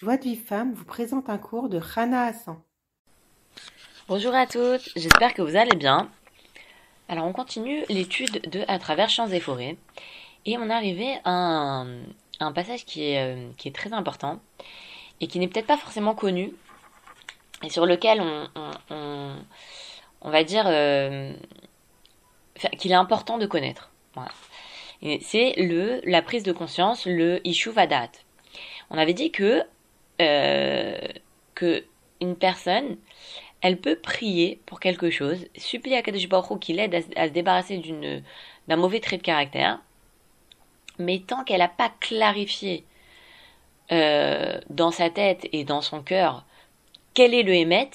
Joie de vie femme vous présente un cours de Rana Hassan. Bonjour à toutes, j'espère que vous allez bien. Alors on continue l'étude de À travers champs et forêts et on est arrivé à un, passage qui est, euh, qui est très important et qui n'est peut-être pas forcément connu et sur lequel on, va dire euh, qu'il est important de connaître. C'est le la prise de conscience, le Ishu Vadat. On avait dit que euh, que une personne, elle peut prier pour quelque chose, supplier à Kadosh Baruch qu'il aide à, se débarrasser d'une d'un mauvais trait de caractère, mais tant qu'elle n'a pas clarifié euh, dans sa tête et dans son cœur quel est le émet,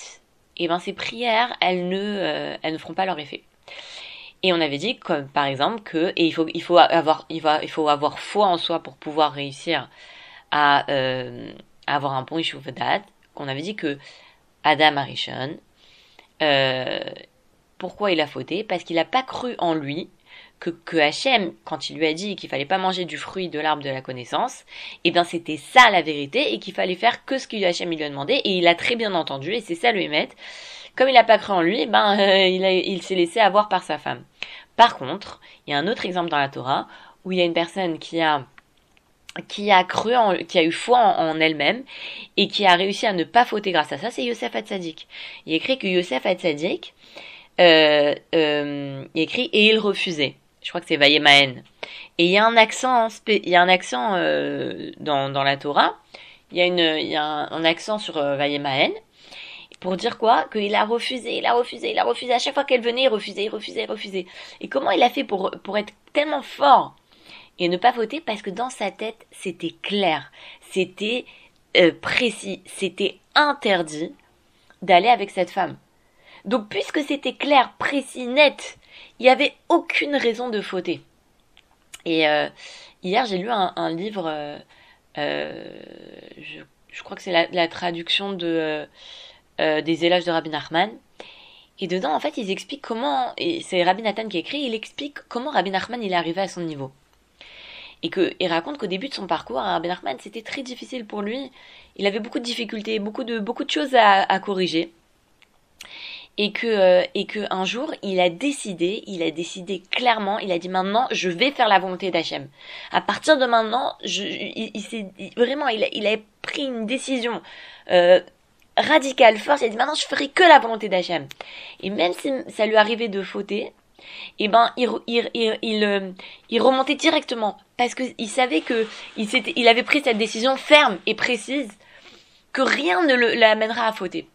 et eh ben ses prières, elles ne, euh, elles ne feront pas leur effet. Et on avait dit, comme par exemple, que et il faut, il faut avoir, il va, il faut avoir foi en soi pour pouvoir réussir à, euh, avoir un bon Ishuvadat, qu'on avait dit que Adam Arishon, euh, pourquoi il a fauté? Parce qu'il n'a pas cru en lui que, que Hachem, quand il lui a dit qu'il fallait pas manger du fruit de l'arbre de la connaissance, et eh bien c'était ça la vérité et qu'il fallait faire que ce que Hachem lui a demandé et il a très bien entendu et c'est ça le Hémet. Comme il n'a pas cru en lui, ben euh, il, il s'est laissé avoir par sa femme. Par contre, il y a un autre exemple dans la Torah où il y a une personne qui a qui a cru en, qui a eu foi en, elle-même et qui a réussi à ne pas fauter grâce à ça, c'est Yosef Hatzadik. Il écrit que Yosef Hatzadik, euh, euh, il écrit et il refusait. Je crois que c'est Vayemaen. Et il y a un accent, il y a un accent euh, dans, dans la Torah. Il y a une, il y a un, accent sur euh, Vayemaen pour dire quoi? Qu'il a refusé, il a refusé, il a refusé. À chaque fois qu'elle venait, il refusait, il refusait, il refusait. Et comment il a fait pour pour être tellement fort et ne pas voter parce que dans sa tête, c'était clair, c'était euh, précis, c'était interdit d'aller avec cette femme. Donc puisque c'était clair, précis, net, il n'y avait aucune raison de fauter. Et euh, hier, j'ai lu un, livre, euh, je, crois que c'est la, traduction de, des éloges de Rabbi Nachman. Et dedans, en fait, ils expliquent comment, c'est Rabbi Nathan qui écrit, il explique comment Rabbi Nachman il est arrivé à son niveau et que raconte qu'au début de son parcours à Ben Arman, c'était très difficile pour lui. Il avait beaucoup de difficultés, beaucoup de beaucoup de choses à, corriger. Et que euh, et que un jour, il a décidé, il a décidé clairement, il a dit maintenant, je vais faire la volonté d'Hachem. À partir de maintenant, je, il, s'est vraiment, il a, il a pris une décision euh, radicale, forte. Il a dit maintenant, je ferai que la volonté d'Hachem. Et même si ça lui arrivait de fauter, et eh ben euh, il, remontait directement parce qu'il savait que il, avait pris cette décision ferme et précise que rien ne l'amènera à fauter.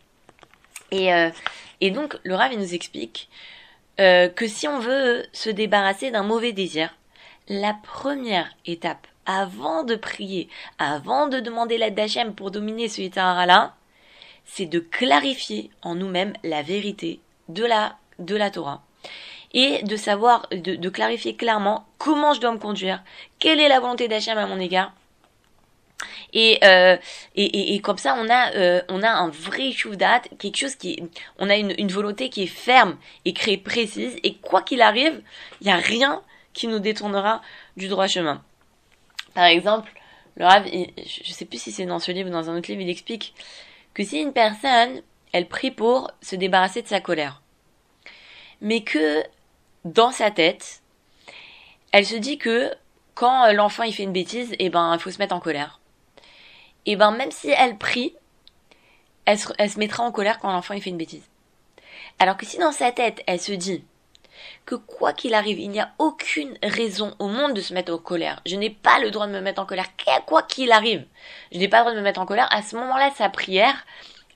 Et, euh, donc le Rav nous explique euh, que si on veut se débarrasser d'un mauvais désir, la première étape avant de prier, avant de demander l'aide d'Hachem pour dominer ce là c'est de clarifier en nous-mêmes la vérité de la Torah et de savoir, de, clarifier clairement comment je dois me conduire, quelle est la volonté d'Hachem à mon égard. Et, euh, et, et, comme ça, on a, euh, on a un vrai chouvdat, quelque chose qui, on a une, une volonté qui est ferme et est précise. Et quoi qu'il arrive, il n'y a rien qui nous détournera du droit chemin. Par exemple, le Rav, je sais plus si c'est dans ce livre ou dans un autre livre, il explique que si une personne, elle prie pour se débarrasser de sa colère, mais que dans sa tête, elle se dit que quand l'enfant il fait une bêtise, eh ben il faut se mettre en colère. Et eh ben même si elle prie, elle se, elle se mettra en colère quand l'enfant il fait une bêtise. Alors que si dans sa tête elle se dit que quoi qu'il arrive, il n'y a aucune raison au monde de se mettre en colère. Je n'ai pas le droit de me mettre en colère, quoi qu'il arrive. Je n'ai pas le droit de me mettre en colère. À ce moment-là, sa prière,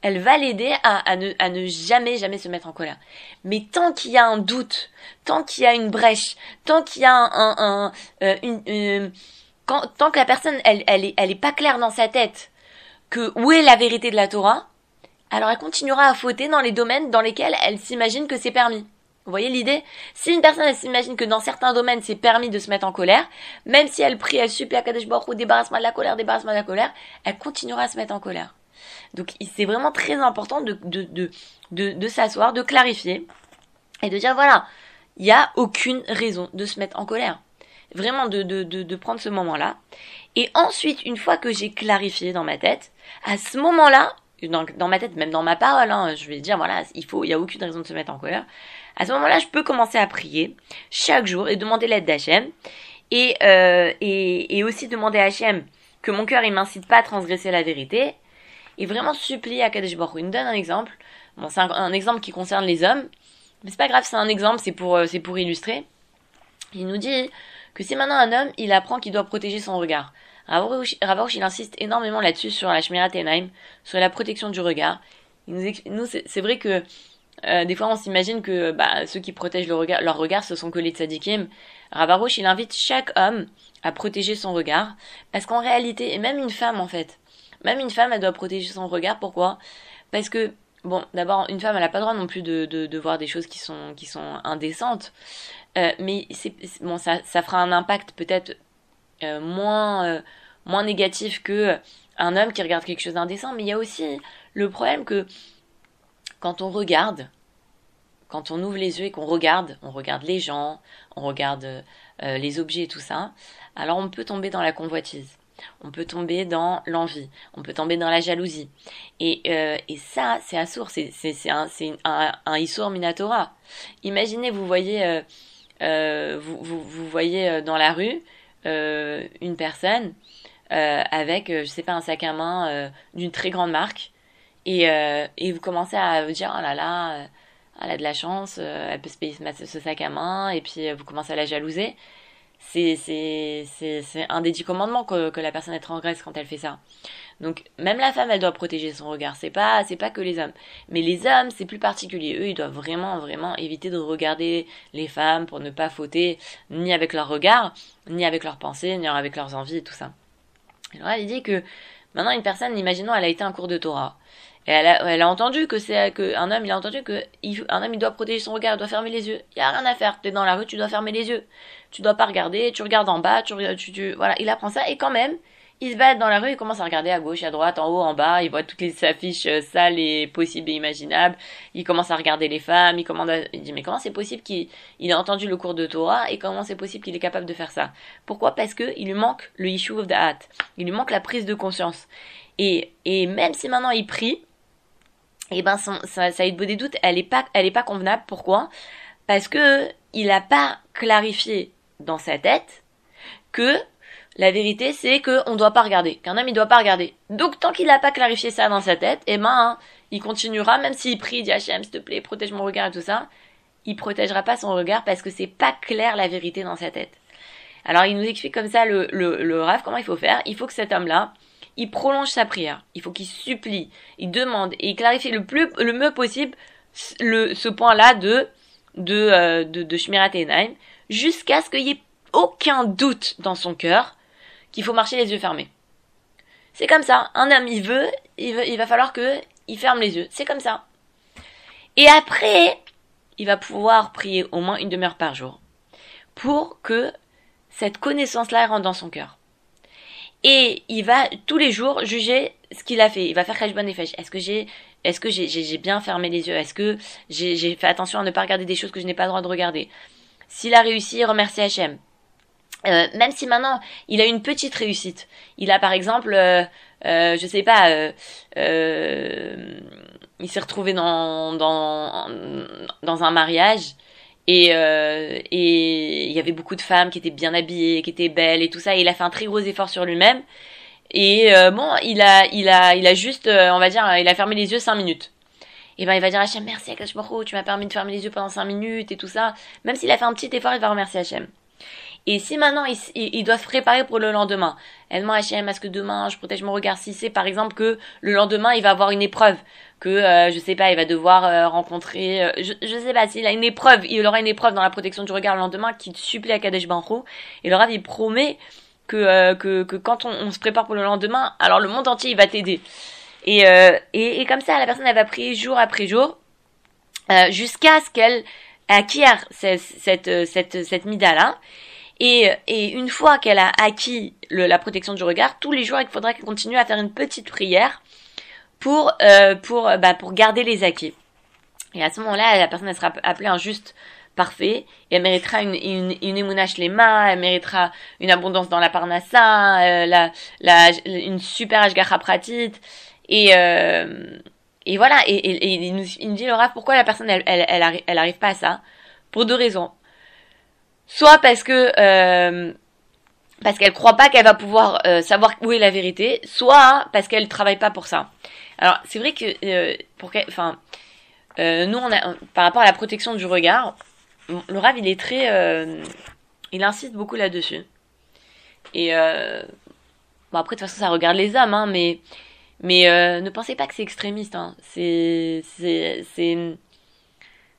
elle va l'aider à, ne, à ne jamais, jamais se mettre en colère. Mais tant qu'il y a un doute, tant qu'il y a une brèche, tant qu'il y a un, un, euh, une, quand, tant que la personne, elle, elle est, elle est pas claire dans sa tête que où est la vérité de la Torah, alors elle continuera à fauter dans les domaines dans lesquels elle s'imagine que c'est permis. Vous voyez l'idée? Si une personne elle s'imagine que dans certains domaines c'est permis de se mettre en colère, même si elle prie, elle supplie à Kadesh Baruch débarrasse-moi de la colère, débarrasse-moi de la colère, elle continuera à se mettre en colère. Donc c'est vraiment très important de, de, de, de, s'asseoir, de clarifier et de dire voilà, il n'y a aucune raison de se mettre en colère. vraiment de, de, de, prendre ce moment-là. Et ensuite, une fois que j'ai clarifié dans ma tête, à ce moment-là, dans, dans, ma tête, même dans ma parole, hein, je vais dire, voilà, il faut, il y a aucune raison de se mettre en colère. À ce moment-là, je peux commencer à prier chaque jour et demander l'aide d'Hachem. Et, euh, et, et aussi demander à Hachem que mon cœur, il m'incite pas à transgresser la vérité. Et vraiment supplier à Kadesh Baruch Il me donne un exemple. Bon, c'est un, exemple qui concerne les hommes. Mais c'est pas grave, c'est un exemple, c'est pour, euh, pour illustrer. Il nous dit que si maintenant un homme, il apprend qu'il doit protéger son regard. Ravarouche, il insiste énormément là-dessus sur la Shmirat Enaim, sur la protection du regard. Il nous, nous c'est vrai que euh, des fois on s'imagine que bah, ceux qui protègent leur regard, ce sont que les tzadikim. Ravarouche, il invite chaque homme à protéger son regard, parce qu'en réalité, et même une femme en fait, même une femme, elle doit protéger son regard. Pourquoi? Parce que Bon, d'abord, une femme, elle n'a pas le droit non plus de, de, de, voir des choses qui sont, qui sont indécentes. Euh, mais c'est, bon, ça, ça fera un impact peut-être euh, moins, euh, moins négatif que un homme qui regarde quelque chose d'indécent. Mais il y a aussi le problème que quand on regarde, quand on ouvre les yeux et qu'on regarde, on regarde les gens, on regarde euh, les objets et tout ça, alors on peut tomber dans la convoitise on peut tomber dans l'envie, on peut tomber dans la jalousie. Et, euh, et ça, c'est assour, c'est, c'est, un, un, Minatora. Imaginez, vous voyez, euh, euh, vous, vous, voyez dans la rue une personne avec, je sais pas, un sac à main d'une très grande marque, et, et vous commencez à vous dire, oh là là, elle a de la chance, elle peut se payer ce sac à main, et puis vous commencez à la jalouser c'est c'est un des dix commandements que, que la personne est transgresse quand elle fait ça. Donc même la femme elle doit protéger son regard. C'est pas pas que les hommes. Mais les hommes c'est plus particulier. Eux ils doivent vraiment vraiment éviter de regarder les femmes pour ne pas fauter ni avec leur regard, ni avec leurs pensées, ni avec leurs envies et tout ça. Alors elle dit que maintenant une personne, imaginons elle a été un cours de Torah. Et elle a, elle a entendu que c'est que un homme, il a entendu que un homme, il doit protéger son regard, il doit fermer les yeux. Il y a rien à faire. T'es dans la rue, tu dois fermer les yeux. Tu dois pas regarder. Tu regardes en bas. Tu, tu, tu voilà. Il apprend ça et quand même, il se balade dans la rue, il commence à regarder à gauche, à droite, en haut, en bas. Il voit toutes les affiches euh, sales et possibles et imaginables. Il commence à regarder les femmes. Il, commande il dit mais comment c'est possible qu'il il a entendu le cours de Torah et comment c'est possible qu'il est capable de faire ça? Pourquoi? Parce que il lui manque le issue of the hat. Il lui manque la prise de conscience. Et et même si maintenant il prie et eh ben son, sa, sa des doutes, elle est pas, elle est pas convenable. Pourquoi? Parce que il a pas clarifié dans sa tête que la vérité c'est que on doit pas regarder, qu'un homme il doit pas regarder. Donc tant qu'il a pas clarifié ça dans sa tête, et eh ben il continuera, même s'il prie, il dit Hachem, s'il te plaît, protège mon regard et tout ça, il protégera pas son regard parce que c'est pas clair la vérité dans sa tête. Alors il nous explique comme ça le, le, le comment il faut faire. Il faut que cet homme-là, il prolonge sa prière. Il faut qu'il supplie, il demande et il clarifie le plus le mieux possible le, ce point-là de de euh, de, de jusqu'à ce qu'il y ait aucun doute dans son cœur qu'il faut marcher les yeux fermés. C'est comme ça. Un homme, il veut, il, veut, il va falloir que il ferme les yeux. C'est comme ça. Et après, il va pouvoir prier au moins une demi-heure par jour pour que cette connaissance-là rentre dans son cœur et il va tous les jours juger ce qu'il a fait. Il va faire Khashban et Est-ce que j'ai est-ce que j'ai, bien fermé les yeux? Est-ce que j'ai, fait attention à ne pas regarder des choses que je n'ai pas le droit de regarder? S'il a réussi, remercie Hachem. Euh, même si maintenant il a une petite réussite, il a par exemple, euh, euh, je sais pas, euh, euh, il s'est retrouvé dans dans dans un mariage et euh, et il y avait beaucoup de femmes qui étaient bien habillées, qui étaient belles et tout ça. Et il a fait un très gros effort sur lui-même. Et euh, bon, il a il a il a juste, euh, on va dire, il a fermé les yeux cinq minutes. Et ben il va dire Hachem merci Akash tu m'as permis de fermer les yeux pendant cinq minutes et tout ça. Même s'il a fait un petit effort, il va remercier Hachem. Et si maintenant il, il, doit se préparer pour le lendemain, elle demande Hachem, est-ce que demain je protège mon regard? Si c'est par exemple que le lendemain il va avoir une épreuve, que euh, je sais pas, il va devoir euh, rencontrer, euh, je, je sais pas, s'il a une épreuve, il aura une épreuve dans la protection du regard le lendemain qui supplie à Kadesh Banrou, et le Rav il promet que, que, que quand on, on, se prépare pour le lendemain, alors le monde entier il va t'aider. Et, et, et, comme ça, la personne elle va prier jour après jour, jusqu'à ce qu'elle acquiert cette, cette, cette, cette mida là. Et, et une fois qu'elle a acquis le, la protection du regard, tous les jours, il faudra qu'elle continue à faire une petite prière pour, euh, pour, bah, pour garder les acquis. Et à ce moment-là, la personne elle sera appelée un juste parfait, et elle méritera une, une, une émounache les mains, elle méritera une abondance dans la parnassa, euh, la, la, une super ashgacha pratique, et, euh, et voilà, et, et, il, nous, il nous dit Rav, pourquoi la personne, elle, elle, elle arrive pas à ça? Pour deux raisons. Soit parce que euh, parce qu'elle croit pas qu'elle va pouvoir euh, savoir où est la vérité, soit parce qu'elle travaille pas pour ça. Alors c'est vrai que euh, pour enfin euh, nous on a par rapport à la protection du regard, le Rav il est très il insiste beaucoup là-dessus. Et bon après de toute façon ça regarde les hommes hein, mais mais ne pensez pas que c'est extrémiste hein. C'est c'est c'est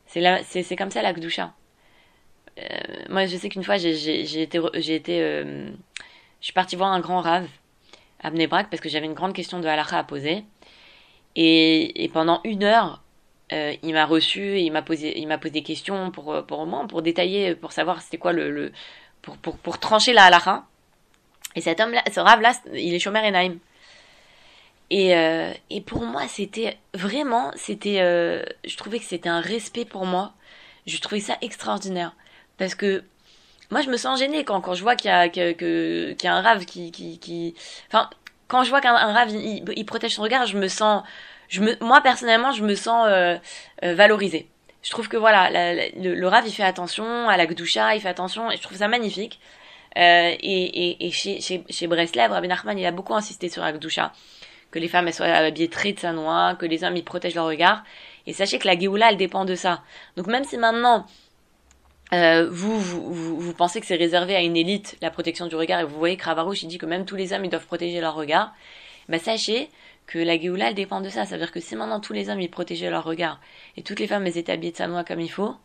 c'est comme ça la Gdusha. Euh, moi, je sais qu'une fois, j'ai été, j'ai été, euh, je suis partie voir un grand rave à Bnebrak parce que j'avais une grande question de halakha à poser. Et, pendant une heure, euh, il m'a reçu et il m'a posé, il m'a posé des questions pour, pour moi, pour détailler, pour savoir c'était quoi le, pour, pour, pour, trancher la halakha. Et cet homme-là, ce rave-là, il est Shomer Enaim. Et, euh, et pour moi, c'était vraiment, c'était, je trouvais que c'était un respect pour moi. Je trouvais ça extraordinaire. Parce que moi, je me sens gênée quand, quand je vois qu'il y a, que, y a un rave qui, qui, qui... Enfin, quand je vois qu'un rave, il, il, protège son regard, je me sens... Je me, moi, personnellement, je me sens euh, euh, valorisée. Je trouve que voilà, le, rave, il fait attention à la gdoucha, il fait attention, et je trouve ça magnifique. Euh, et, et, et chez, chez, chez Breslev, Rabbi Nachman, il a beaucoup insisté sur la gdoucha. Que les femmes, elles soient habillées très de sa noix, que les hommes, ils protègent leur regard. Et sachez que la Géoula, elle dépend de ça. Donc même si maintenant, euh, vous, vous, vous, pensez que c'est réservé à une élite la protection du regard et vous voyez que Ravarouche il dit que même tous les hommes ils doivent protéger leur regard, bah sachez que la Géoula elle dépend de ça. Ça veut dire que si maintenant tous les hommes ils protégeaient leur regard et toutes les femmes elles étaient habillées de sa noix comme il faut,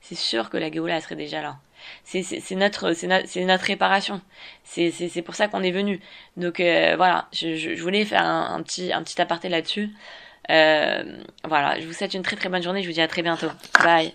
c'est sûr que la Géoula elle serait déjà là. C'est, notre c'est, notre, notre réparation. C'est, pour ça qu'on est venu. Donc euh, voilà, je, je, voulais faire un, un, petit un petit aparté là-dessus. Euh, voilà, je vous souhaite une très très bonne journée. Je vous dis à très bientôt. Bye.